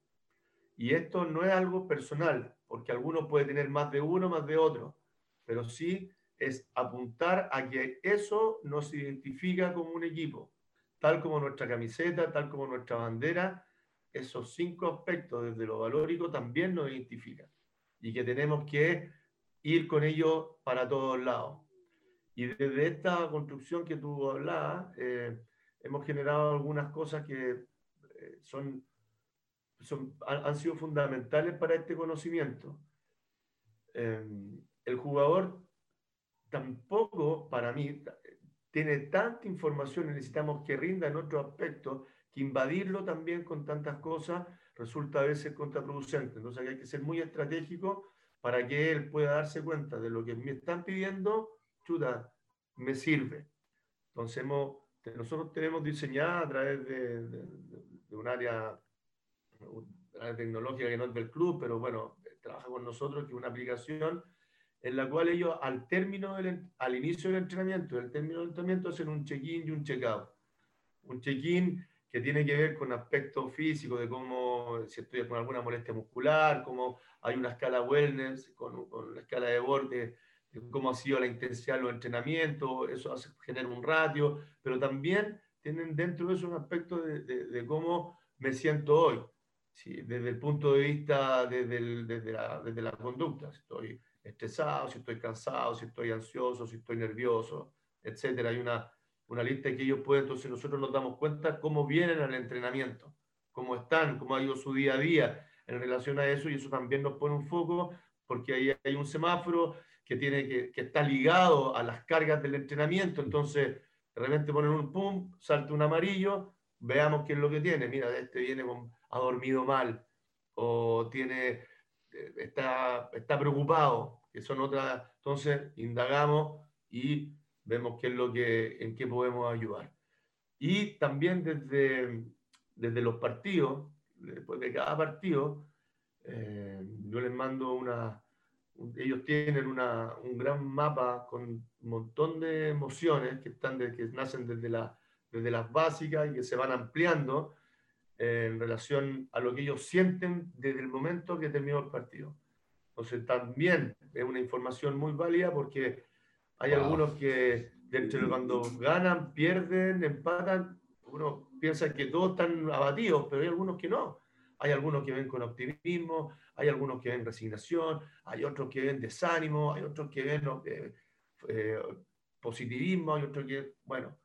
Y esto no es algo personal, porque alguno puede tener más de uno, más de otro, pero sí es apuntar a que eso nos identifica como un equipo, tal como nuestra camiseta, tal como nuestra bandera, esos cinco aspectos desde lo valórico también nos identifican y que tenemos que ir con ellos para todos lados. Y desde esta construcción que tú hablabas, eh, hemos generado algunas cosas que eh, son, han, sido fundamentales para este conocimiento. Eh, el jugador tampoco, para mí, tiene tanta información y necesitamos que rinda en otro aspecto, que invadirlo también con tantas cosas resulta a veces contraproducente. Entonces hay que ser muy estratégico para que él pueda darse cuenta de lo que me están pidiendo, chuta, me sirve. Entonces nosotros tenemos diseñada a través de, un área, tecnológica que no es del club, pero bueno, trabaja con nosotros, que una aplicación en la cual ellos al término del, al inicio del entrenamiento, el término del entrenamiento hacen un check-in y un check-out. Un check-in que tiene que ver con aspectos físicos, de cómo, si estoy con alguna molestia muscular, cómo hay una escala wellness, con, con la escala de borde, de cómo ha sido la intensidad de los entrenamientos, eso hace, genera un ratio, pero también tienen dentro de eso un aspecto de, de, cómo me siento hoy, desde el punto de vista desde, desde, la, desde la conducta, estoy estresado, si estoy cansado, si estoy ansioso, si estoy nervioso, etcétera. Hay una, una lista que ellos pueden, entonces nosotros nos damos cuenta cómo vienen al entrenamiento, cómo están, cómo ha ido su día a día en relación a eso y eso también nos pone un foco porque ahí hay un semáforo que, tiene que, que está ligado a las cargas del entrenamiento, entonces de repente ponen un pum, salta un amarillo, veamos qué es lo que tiene, mira, este viene con, ha dormido mal o tiene está, está preocupado, que son otras, entonces indagamos y vemos qué es lo que, en qué podemos ayudar. Y también desde, desde los partidos, después de cada partido, eh, yo les mando una, ellos tienen una, un gran mapa con un montón de emociones que, están de, que nacen desde, la, desde las básicas y que se van ampliando en relación a lo que ellos sienten desde el momento que terminó el partido. Entonces también es una información muy válida porque hay algunos que dentro cuando ganan, pierden, empatan, uno piensa que todos están abatidos, pero hay algunos que no. Hay algunos que ven con optimismo, hay algunos que ven resignación, hay otros que ven desánimo, hay otros que ven eh, eh, positivismo, hay otros que, bueno,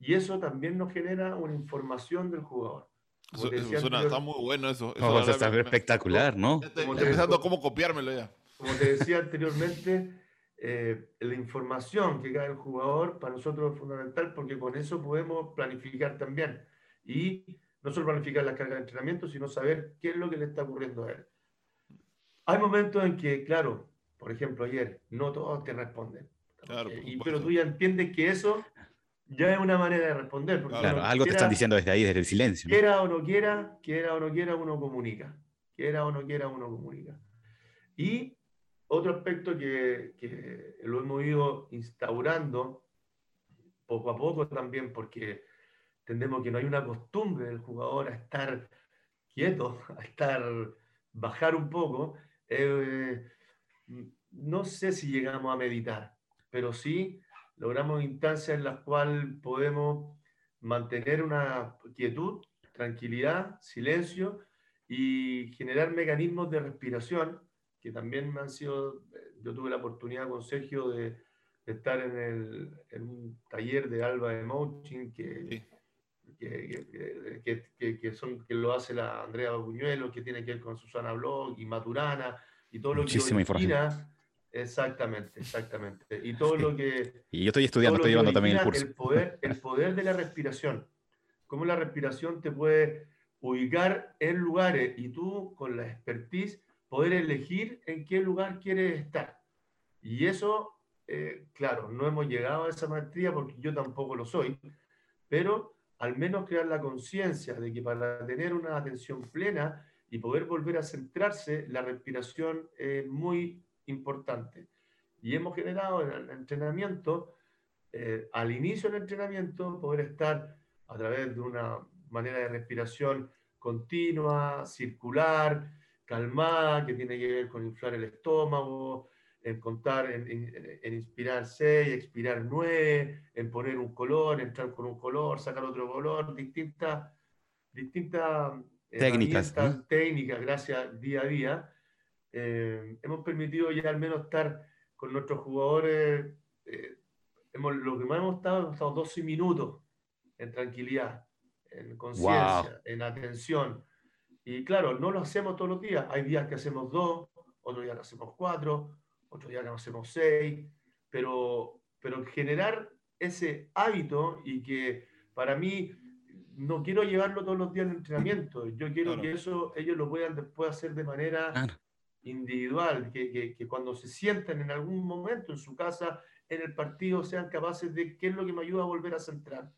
y eso también nos genera una información del jugador. Eso, está muy bueno eso. eso oh, está espectacular, ¿no? Estoy pensando cómo copiármelo ya. Como te decía anteriormente, eh, la información que cae el jugador para nosotros es fundamental porque con eso podemos planificar también. Y no solo planificar las cargas de entrenamiento, sino saber qué es lo que le está ocurriendo a él. Hay momentos en que, claro, por ejemplo, ayer, no todos te responden. Claro, y, pero tú ya entiendes que eso ya es una manera de responder. claro, algo te están diciendo desde ahí, desde el silencio. Quiera o no quiera, quiera o no quiera, uno comunica. Quiera o no quiera, uno comunica. Y otro aspecto que, que lo hemos ido instaurando poco a poco también, porque entendemos que no hay una costumbre del jugador a estar quieto, a estar, bajar un poco. Eh, no sé si llegamos a meditar, pero sí logramos instancias en las cuales podemos mantener una quietud, tranquilidad, silencio y generar mecanismos de respiración que también me han sido, yo tuve la oportunidad con Sergio de, estar en, el, en, un taller de Alba de Moching que, que, que, que, son, que lo hace la Andrea Buñuelo, que tiene que ver con Susana Blog y Maturana y todo lo que información Exactamente, exactamente. Y todo lo que... Y yo estoy estudiando, estoy llevando también el curso. El poder, el poder de la respiración. Cómo la respiración te puede ubicar en lugares y tú con la expertise poder elegir en qué lugar quieres estar. Y eso, eh, claro, no hemos llegado a esa maestría porque yo tampoco lo soy, pero al menos crear la conciencia de que para tener una atención plena y poder volver a centrarse, la respiración es muy importante. Y hemos generado en el entrenamiento, eh, al inicio del entrenamiento, poder estar a través de una manera de respiración continua, circular, calmada, que tiene que ver con inflar el estómago, en contar, en, inspirar 6, expirar 9, en poner un color, entrar con un color, sacar otro color, distintas, distintas técnicas, técnicas, gracias día a día. Eh, hemos permitido ya al menos estar con nuestros jugadores, eh, hemos, lo que más hemos estado, hemos estado 12 minutos en tranquilidad, en conciencia, en atención. Y claro, no lo hacemos todos los días. Hay días que hacemos dos, otros días que hacemos cuatro, otros días que hacemos seis, pero, pero generar ese hábito y que para mí no quiero llevarlo todos los días al entrenamiento, yo quiero que eso ellos lo puedan después hacer de manera individual, que, que, cuando se sientan en algún momento en su casa, en el partido, sean capaces de qué es lo que me ayuda a volver a centrar.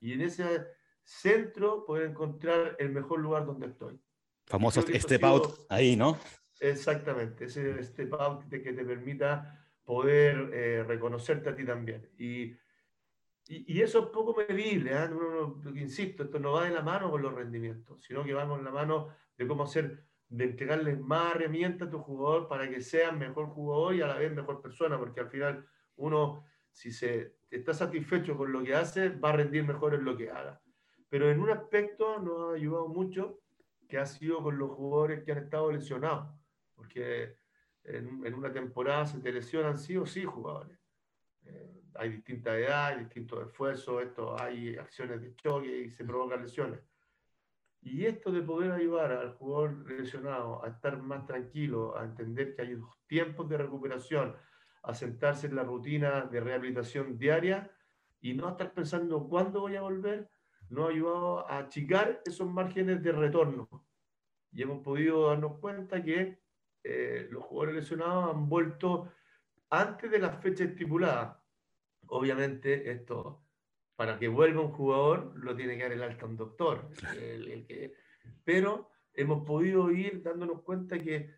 Y en ese centro poder encontrar el mejor lugar donde estoy. Famoso step out ahí, ¿no? Exactamente, ese step out que te permita poder eh, reconocerte a ti también. Y, y, eso es poco medible, ¿eh? insisto, esto no va de la mano con los rendimientos, sino que va con la mano de cómo hacer, de entregarle más herramientas a tu jugador para que sea mejor jugador y a la vez mejor persona, porque al final uno, si se está satisfecho con lo que hace, va a rendir mejor en lo que haga. Pero en un aspecto nos ha ayudado mucho, que ha sido con los jugadores que han estado lesionados porque en, una temporada se te lesionan sí o sí jugadores. Eh, hay distinta edad, hay distintos esfuerzos, esto, hay acciones de choque y se provocan lesiones. Y esto de poder ayudar al jugador lesionado a estar más tranquilo, a entender que hay tiempos de recuperación, a sentarse en la rutina de rehabilitación diaria y no estar pensando cuándo voy a volver, nos ha ayudado a achicar esos márgenes de retorno. Y hemos podido darnos cuenta que eh, los jugadores lesionados han vuelto antes de la fecha estipulada. Obviamente, esto, para que vuelva un jugador, lo tiene que dar el alta un doctor. pero hemos podido ir dándonos cuenta que,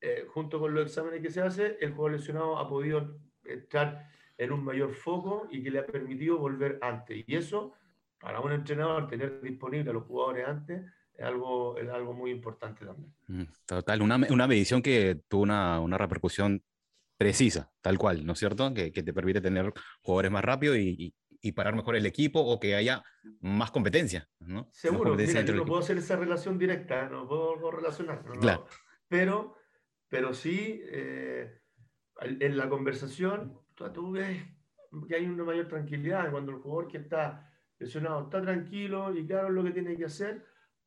eh, junto con los exámenes que se hace, el jugador lesionado ha podido estar en un mayor foco y que le ha permitido volver antes. Y eso, para un entrenador, tener disponible a los jugadores antes, es algo, es algo muy importante también. Mm, total, una, una medición que tuvo una, una, repercusión precisa, tal cual, ¿no es cierto? Que, que te permite tener jugadores más rápido y, y, parar mejor el equipo o que haya más competencia, ¿no? Seguro, mira, yo no puedo hacer esa relación directa, no puedo relacionar, claro. pero, pero sí, eh, en la conversación, tú ves que hay una mayor tranquilidad cuando el jugador que está lesionado está tranquilo y claro lo que tiene que hacer,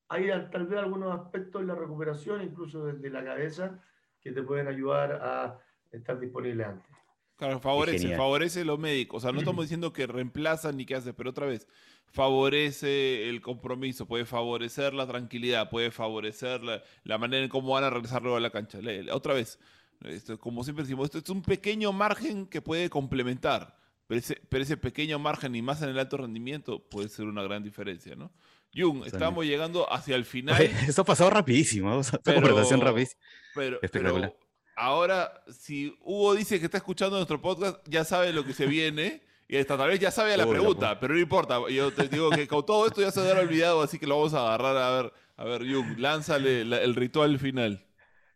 hay tal vez algunos aspectos en la recuperación, incluso desde la cabeza, que te pueden ayudar a estar disponible antes. Claro, favorece, favorece los médicos. O sea, no estamos diciendo que reemplazan ni que hace, pero otra vez, favorece el compromiso, puede favorecer la tranquilidad, puede favorecer la, manera en cómo van a regresar luego a la cancha. Otra vez, esto, como siempre decimos, esto es un pequeño margen que puede complementar, pero ese, pero ese pequeño margen y más en el alto rendimiento puede ser una gran diferencia, ¿no? Jung, estamos llegando hacia el final. Esto ha pasado rapidísimo, esta conversación rapidísima. Pero, Espectacular. Ahora, si Hugo dice que está escuchando nuestro podcast, ya sabe lo que se viene. Y hasta tal vez ya sabe la pregunta, pero no importa. Yo te digo que con todo esto ya se habrá olvidado, así que lo vamos a agarrar a ver. A ver, Jung, lánzale el ritual final.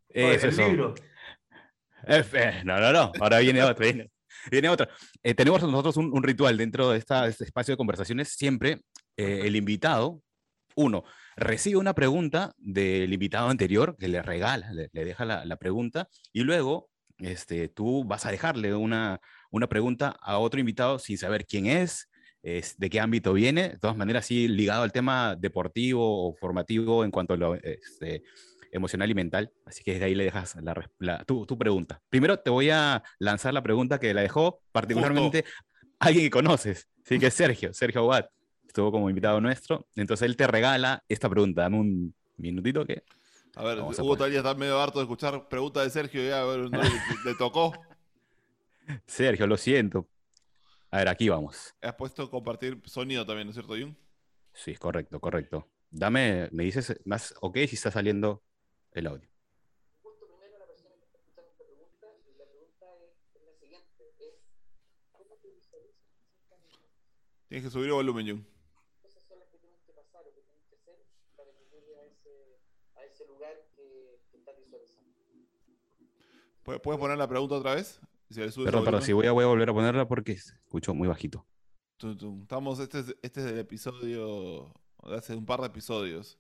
Eso, el libro. Eh, no, no, no. Ahora viene otra. Viene, otra. Eh, tenemos nosotros un, ritual dentro de este espacio de conversaciones. Siempre eh, el invitado uno, recibe una pregunta del invitado anterior que le regala, le, deja la, pregunta, y luego este, tú vas a dejarle una, una pregunta a otro invitado sin saber quién es, es, de qué ámbito viene, de todas maneras, sí, ligado al tema deportivo o formativo en cuanto a lo este, emocional y mental. Así que desde ahí le dejas la, tu, tu, pregunta. Primero te voy a lanzar la pregunta que la dejó particularmente alguien que conoces, sí, que es Sergio, Sergio Watt estuvo como invitado nuestro. Entonces él te regala esta pregunta. Dame un minutito que. A ver, Hugo todavía está medio harto de escuchar preguntas de Sergio. Ya, a ver, ¿le, tocó? Sergio, lo siento. A ver, aquí vamos. Has puesto compartir sonido también, ¿no es cierto, Jun? Sí, correcto, correcto. Dame, me dices más ok si está saliendo el audio. Tienes que subir el volumen, Jung. ¿Puedes poner la pregunta otra vez? perdón, perdón, si voy a, voy a volver a ponerla porque escucho muy bajito. Estamos, este es, este es el episodio de hace un par de episodios.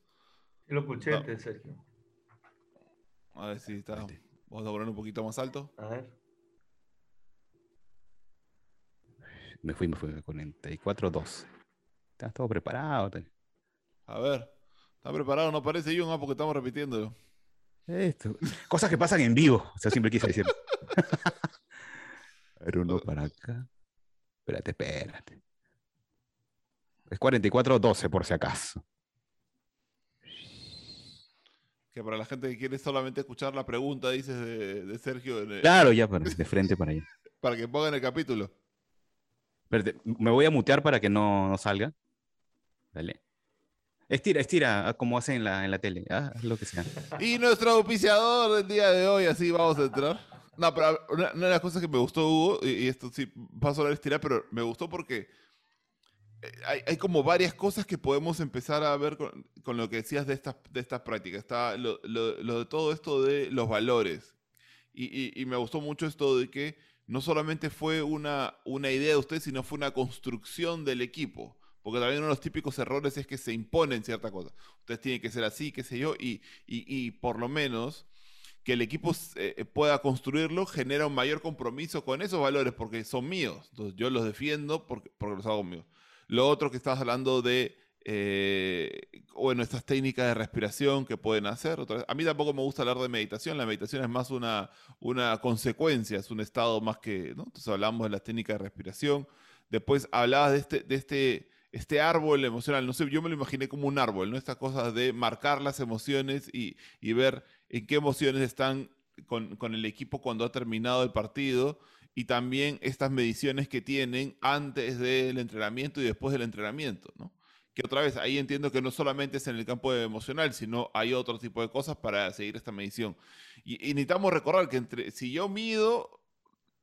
Lo escuché antes, Sergio. A ver si está. Vamos a poner un poquito más alto. A ver. Me fui, me fui, 44-12. Está todo preparado. A ver, ¿está preparado? No parece yo, porque estamos repitiéndolo. Esto. Cosas que pasan en vivo. O sea, siempre quise decir. a ver, uno para acá. Espérate, espérate. Es 44-12 por si acaso. Que para la gente que quiere solamente escuchar la pregunta, dices, de, Sergio. Claro, ya, de frente para allá. para que pongan el capítulo. Espérate, me voy a mutear para que no, salga. Dale. Estira, estira, como hacen en la, en la tele. Ah, lo que sea. Y nuestro auspiciador del día de hoy, así vamos a entrar. No, pero una, de las cosas que me gustó, Hugo, y, esto sí paso a la estirar, pero me gustó porque eh, hay, como varias cosas que podemos empezar a ver con, lo que decías de estas, de estas prácticas. Está lo, de todo esto de los valores. Y, me gustó mucho esto de que no solamente fue una, una idea de usted, sino fue una construcción del equipo. Porque también uno de los típicos errores es que se imponen ciertas cosas. Ustedes tienen que ser así, qué sé yo, y, y por lo menos que el equipo eh, pueda construirlo genera un mayor compromiso con esos valores porque son míos. Entonces yo los defiendo porque, porque los hago míos. Lo otro que estabas hablando de, eh, bueno, estas técnicas de respiración que pueden hacer. a mí tampoco me gusta hablar de meditación. La meditación es más una, una consecuencia, es un estado más que. Entonces hablamos de las técnicas de respiración. Después hablabas de este, de este, este árbol emocional. No sé, yo me lo imaginé como un árbol, ¿no? Esta cosa de marcar las emociones y, y ver en qué emociones están con, con, el equipo cuando ha terminado el partido y también estas mediciones que tienen antes del entrenamiento y después del entrenamiento, ¿no? Que otra vez, ahí entiendo que no solamente es en el campo emocional, sino hay otro tipo de cosas para seguir esta medición. Y, necesitamos recordar que entre, si yo mido,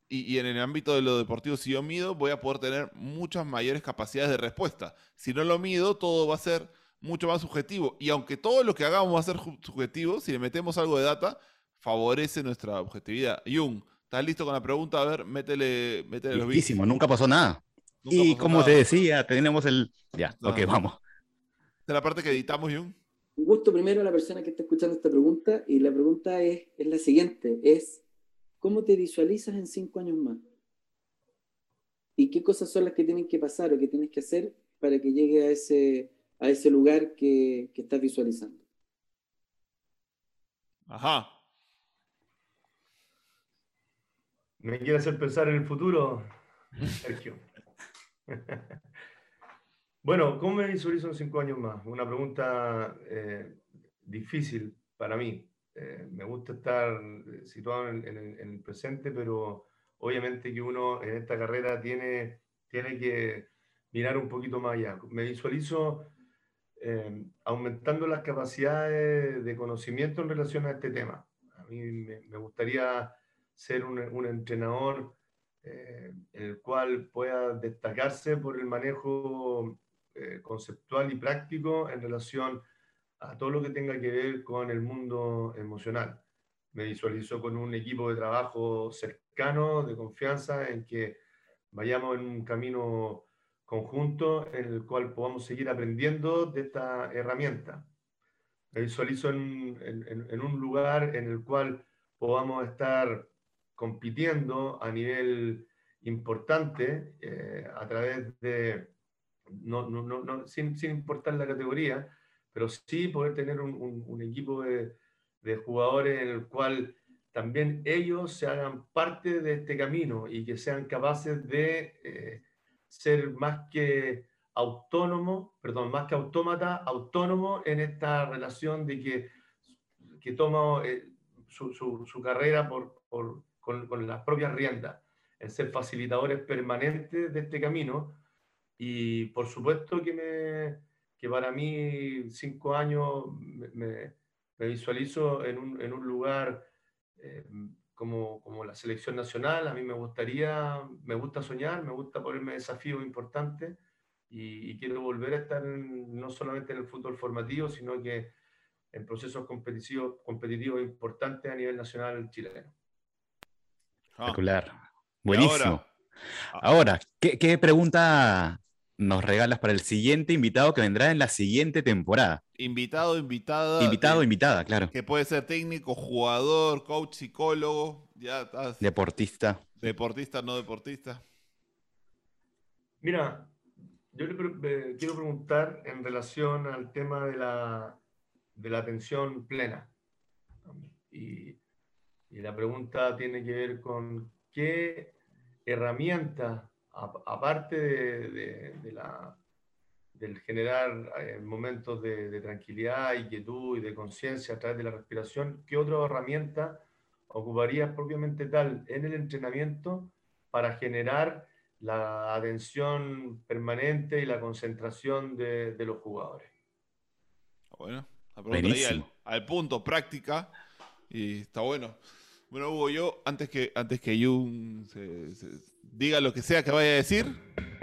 y, y, en el ámbito de lo deportivo, si yo mido, voy a poder tener muchas mayores capacidades de respuesta. Si no lo mido, todo va a ser mucho más subjetivo. Y aunque todo lo que hagamos va a ser subjetivo, si le metemos algo de data, favorece nuestra objetividad. Jung, ¿estás listo con la pregunta? A ver, métele, métele los bits. no nunca pasó nada. y como te decía, tenemos el... Ya, ok, vamos. De la parte que editamos, Jung. Un gusto primero a la persona que está escuchando esta pregunta. Y la pregunta es, es la siguiente. Es, ¿cómo te visualizas en cinco años más? ¿Y qué cosas son las que tienen que pasar o que tienes que hacer para que llegue a ese a ese lugar que, que estás visualizando. Ajá. ¿Me quiere hacer pensar en el futuro, Sergio? bueno, ¿cómo me visualizo en cinco años más? Una pregunta eh, difícil para mí. Eh, me gusta estar situado en, en, el presente, pero obviamente que uno en esta carrera tiene, tiene que mirar un poquito más allá. Me visualizo eh, aumentando las capacidades de conocimiento en relación a este tema. A mí me, gustaría ser un, entrenador eh, en el cual pueda destacarse por el manejo eh, conceptual y práctico en relación a todo lo que tenga que ver con el mundo emocional. Me visualizo con un equipo de trabajo cercano, de confianza, en que vayamos en un camino conjunto en el cual podamos seguir aprendiendo de esta herramienta. Me visualizo en, en, un lugar en el cual podamos estar compitiendo a nivel importante eh, a través de, no, no, no, sin, sin, importar la categoría, pero sí poder tener un, un, equipo de, de, jugadores en el cual también ellos se hagan parte de este camino y que sean capaces de eh, ser más que autónomo, perdón, más que autómata, autónomo en esta relación de que, que toma eh, su, su, carrera por, por, con, con, las propias riendas, en ser facilitadores permanentes de este camino. Y por supuesto que me, que para mí cinco años me, me visualizo en un, en un lugar eh, como, como, la selección nacional. A mí me gustaría, me gusta soñar, me gusta ponerme desafíos importantes y, quiero volver a estar no solamente en el fútbol formativo, sino que en procesos competitivos, competitivos importantes a nivel nacional chileno. Ah. Espectacular. Buenísimo. Ahora, ¿qué, ¿qué, pregunta nos regalas para el siguiente invitado que vendrá en la siguiente temporada. Invitado, invitada. Invitado, invitada, claro. Que puede ser técnico, jugador, coach, psicólogo, ya estás. Deportista. Deportista, no deportista. Mira, yo le quiero preguntar en relación al tema de la, de la atención plena. Y, y la pregunta tiene que ver con qué herramienta aparte de, la, del generar eh, momentos de, tranquilidad, inquietud y de conciencia a través de la respiración, ¿qué otra herramienta ocuparías propiamente tal en el entrenamiento para generar la atención permanente y la concentración de, los jugadores? Bueno, ahí al, punto, práctica, y está bueno. Bueno, Hugo, yo antes que, antes que Jung se diga lo que sea que vaya a decir.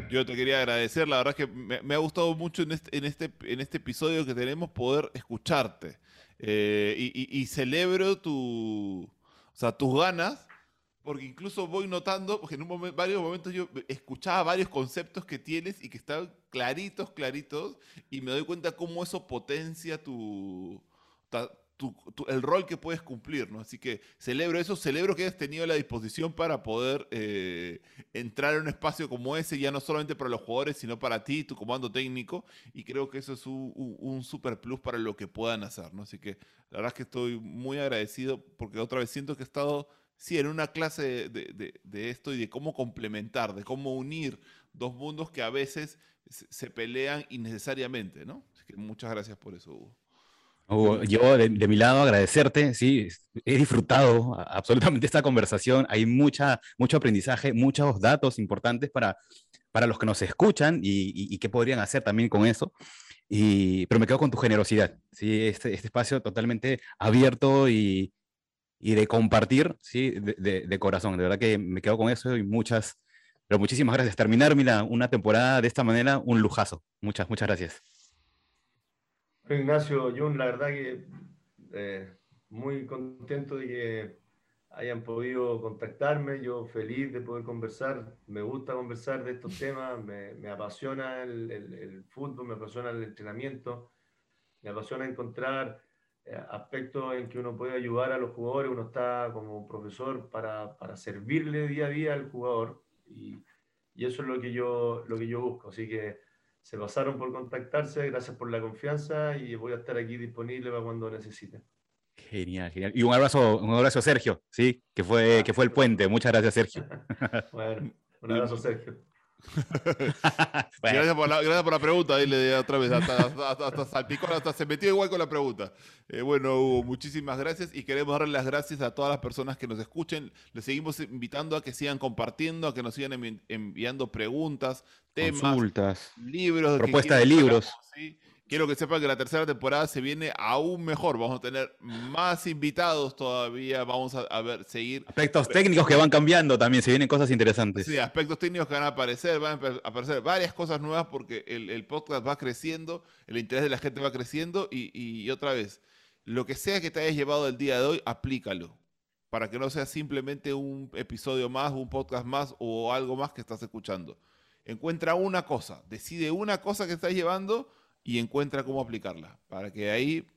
Yo te quería agradecer, la verdad es que me, ha gustado mucho en este, en, este, en este episodio que tenemos poder escucharte. Eh, y, celebro tu, o sea, tus ganas, porque incluso voy notando, porque en varios momentos yo escuchaba varios conceptos que tienes y que están claritos, claritos, y me doy cuenta cómo eso potencia tu, el rol que puedes cumplir, ¿no? Así que celebro eso, celebro que hayas tenido la disposición para poder eh, entrar en un espacio como ese, ya no solamente para los jugadores, sino para ti, tu comando técnico, y creo que eso es un, super plus para lo que puedan hacer, ¿no? Así que la verdad es que estoy muy agradecido porque otra vez siento que he estado, sí, en una clase de, de esto y de cómo complementar, de cómo unir dos mundos que a veces se pelean innecesariamente, ¿no? Así que muchas gracias por eso, Hugo yo de, mi lado agradecerte, sí, he disfrutado absolutamente esta conversación, hay mucha, mucho aprendizaje, muchos datos importantes para, para los que nos escuchan y, qué podrían hacer también con eso. Y, pero me quedo con tu generosidad, ¿sí? este, este espacio totalmente abierto y, y de compartir ¿sí? De, de, corazón. De verdad que me quedo con eso y muchas, pero muchísimas gracias. Terminar mira, una temporada de esta manera, un lujazo. Muchas, muchas gracias. Ignacio, Jun, la verdad que eh, muy contento de que hayan podido contactarme, yo feliz de poder conversar, me gusta conversar de estos temas, me, apasiona el, fútbol, me apasiona el entrenamiento, me apasiona encontrar eh, aspectos en que uno puede ayudar a los jugadores, uno está como profesor para, servirle día a día al jugador. Y, y, eso es lo que, yo, lo que yo busco, así que se pasaron por contactarse, gracias por la confianza y voy a estar aquí disponible para cuando necesiten. Genial, genial. Y un abrazo, un abrazo a Sergio, ¿sí? Que fue, que fue el puente. Muchas gracias, Sergio. bueno, un abrazo, Sergio. gracias, por la, gracias, por la, pregunta, ahí le otra vez, hasta, hasta, hasta se metió igual con la pregunta. Eh, bueno, Hugo, muchísimas gracias y queremos darle las gracias a todas las personas que nos escuchen. Les seguimos invitando a que sigan compartiendo, a que nos sigan enviando preguntas, temas, Consultas, libros, propuesta de libros. ¿sí? Quiero que sepan que la tercera temporada se viene aún mejor. Vamos a tener más invitados todavía. Vamos a, ver, seguir. Aspectos técnicos que van cambiando también. Se vienen cosas interesantes. Sí, aspectos técnicos que van a aparecer. Van a aparecer varias cosas nuevas porque el, podcast va creciendo, el interés de la gente va creciendo. Y, otra vez, lo que sea que te hayas llevado el día de hoy, aplícalo. Para que no sea simplemente un episodio más, un podcast más o algo más que estás escuchando. Encuentra una cosa, decide una cosa que estás llevando y encuentra cómo aplicarla para que ahí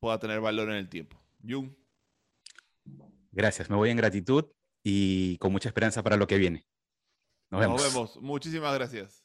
pueda tener valor en el tiempo. Jung. Gracias, me voy en gratitud y con mucha esperanza para lo que viene. Nos vemos. Nos vemos. Muchísimas gracias.